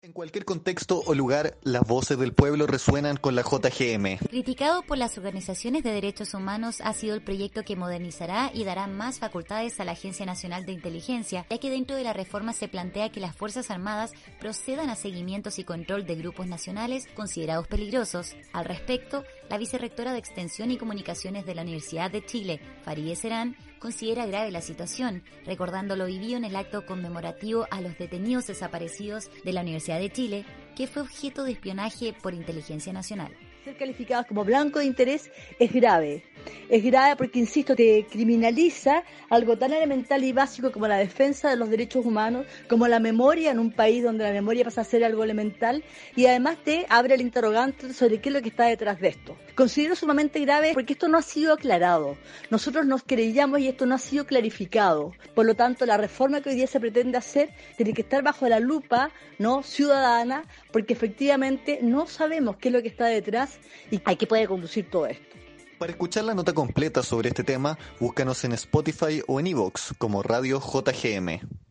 En cualquier contexto o lugar, las voces del pueblo resuenan con la JGM. Criticado por las organizaciones de derechos humanos, ha sido el proyecto que modernizará y dará más facultades a la Agencia Nacional de Inteligencia, ya que dentro de la reforma se plantea que las Fuerzas Armadas procedan a seguimientos y control de grupos nacionales considerados peligrosos. Al respecto, la vicerrectora de Extensión y Comunicaciones de la Universidad de Chile, Farideh Serán, considera grave la situación, recordando lo vivido en el acto conmemorativo a los detenidos desaparecidos de la Universidad de Chile, que fue objeto de espionaje por inteligencia nacional. Ser calificados como blanco de interés es grave. Es grave porque, insisto, te criminaliza algo tan elemental y básico como la defensa de los derechos humanos, como la memoria en un país donde la memoria pasa a ser algo elemental y además te abre el interrogante sobre qué es lo que está detrás de esto. Considero sumamente grave porque esto no ha sido aclarado. Nosotros nos creíamos y esto no ha sido clarificado. Por lo tanto, la reforma que hoy día se pretende hacer tiene que estar bajo la lupa no ciudadana porque efectivamente no sabemos qué es lo que está detrás y hay que puede conducir todo esto. Para escuchar la nota completa sobre este tema, búscanos en Spotify o en iVoox como Radio JGM.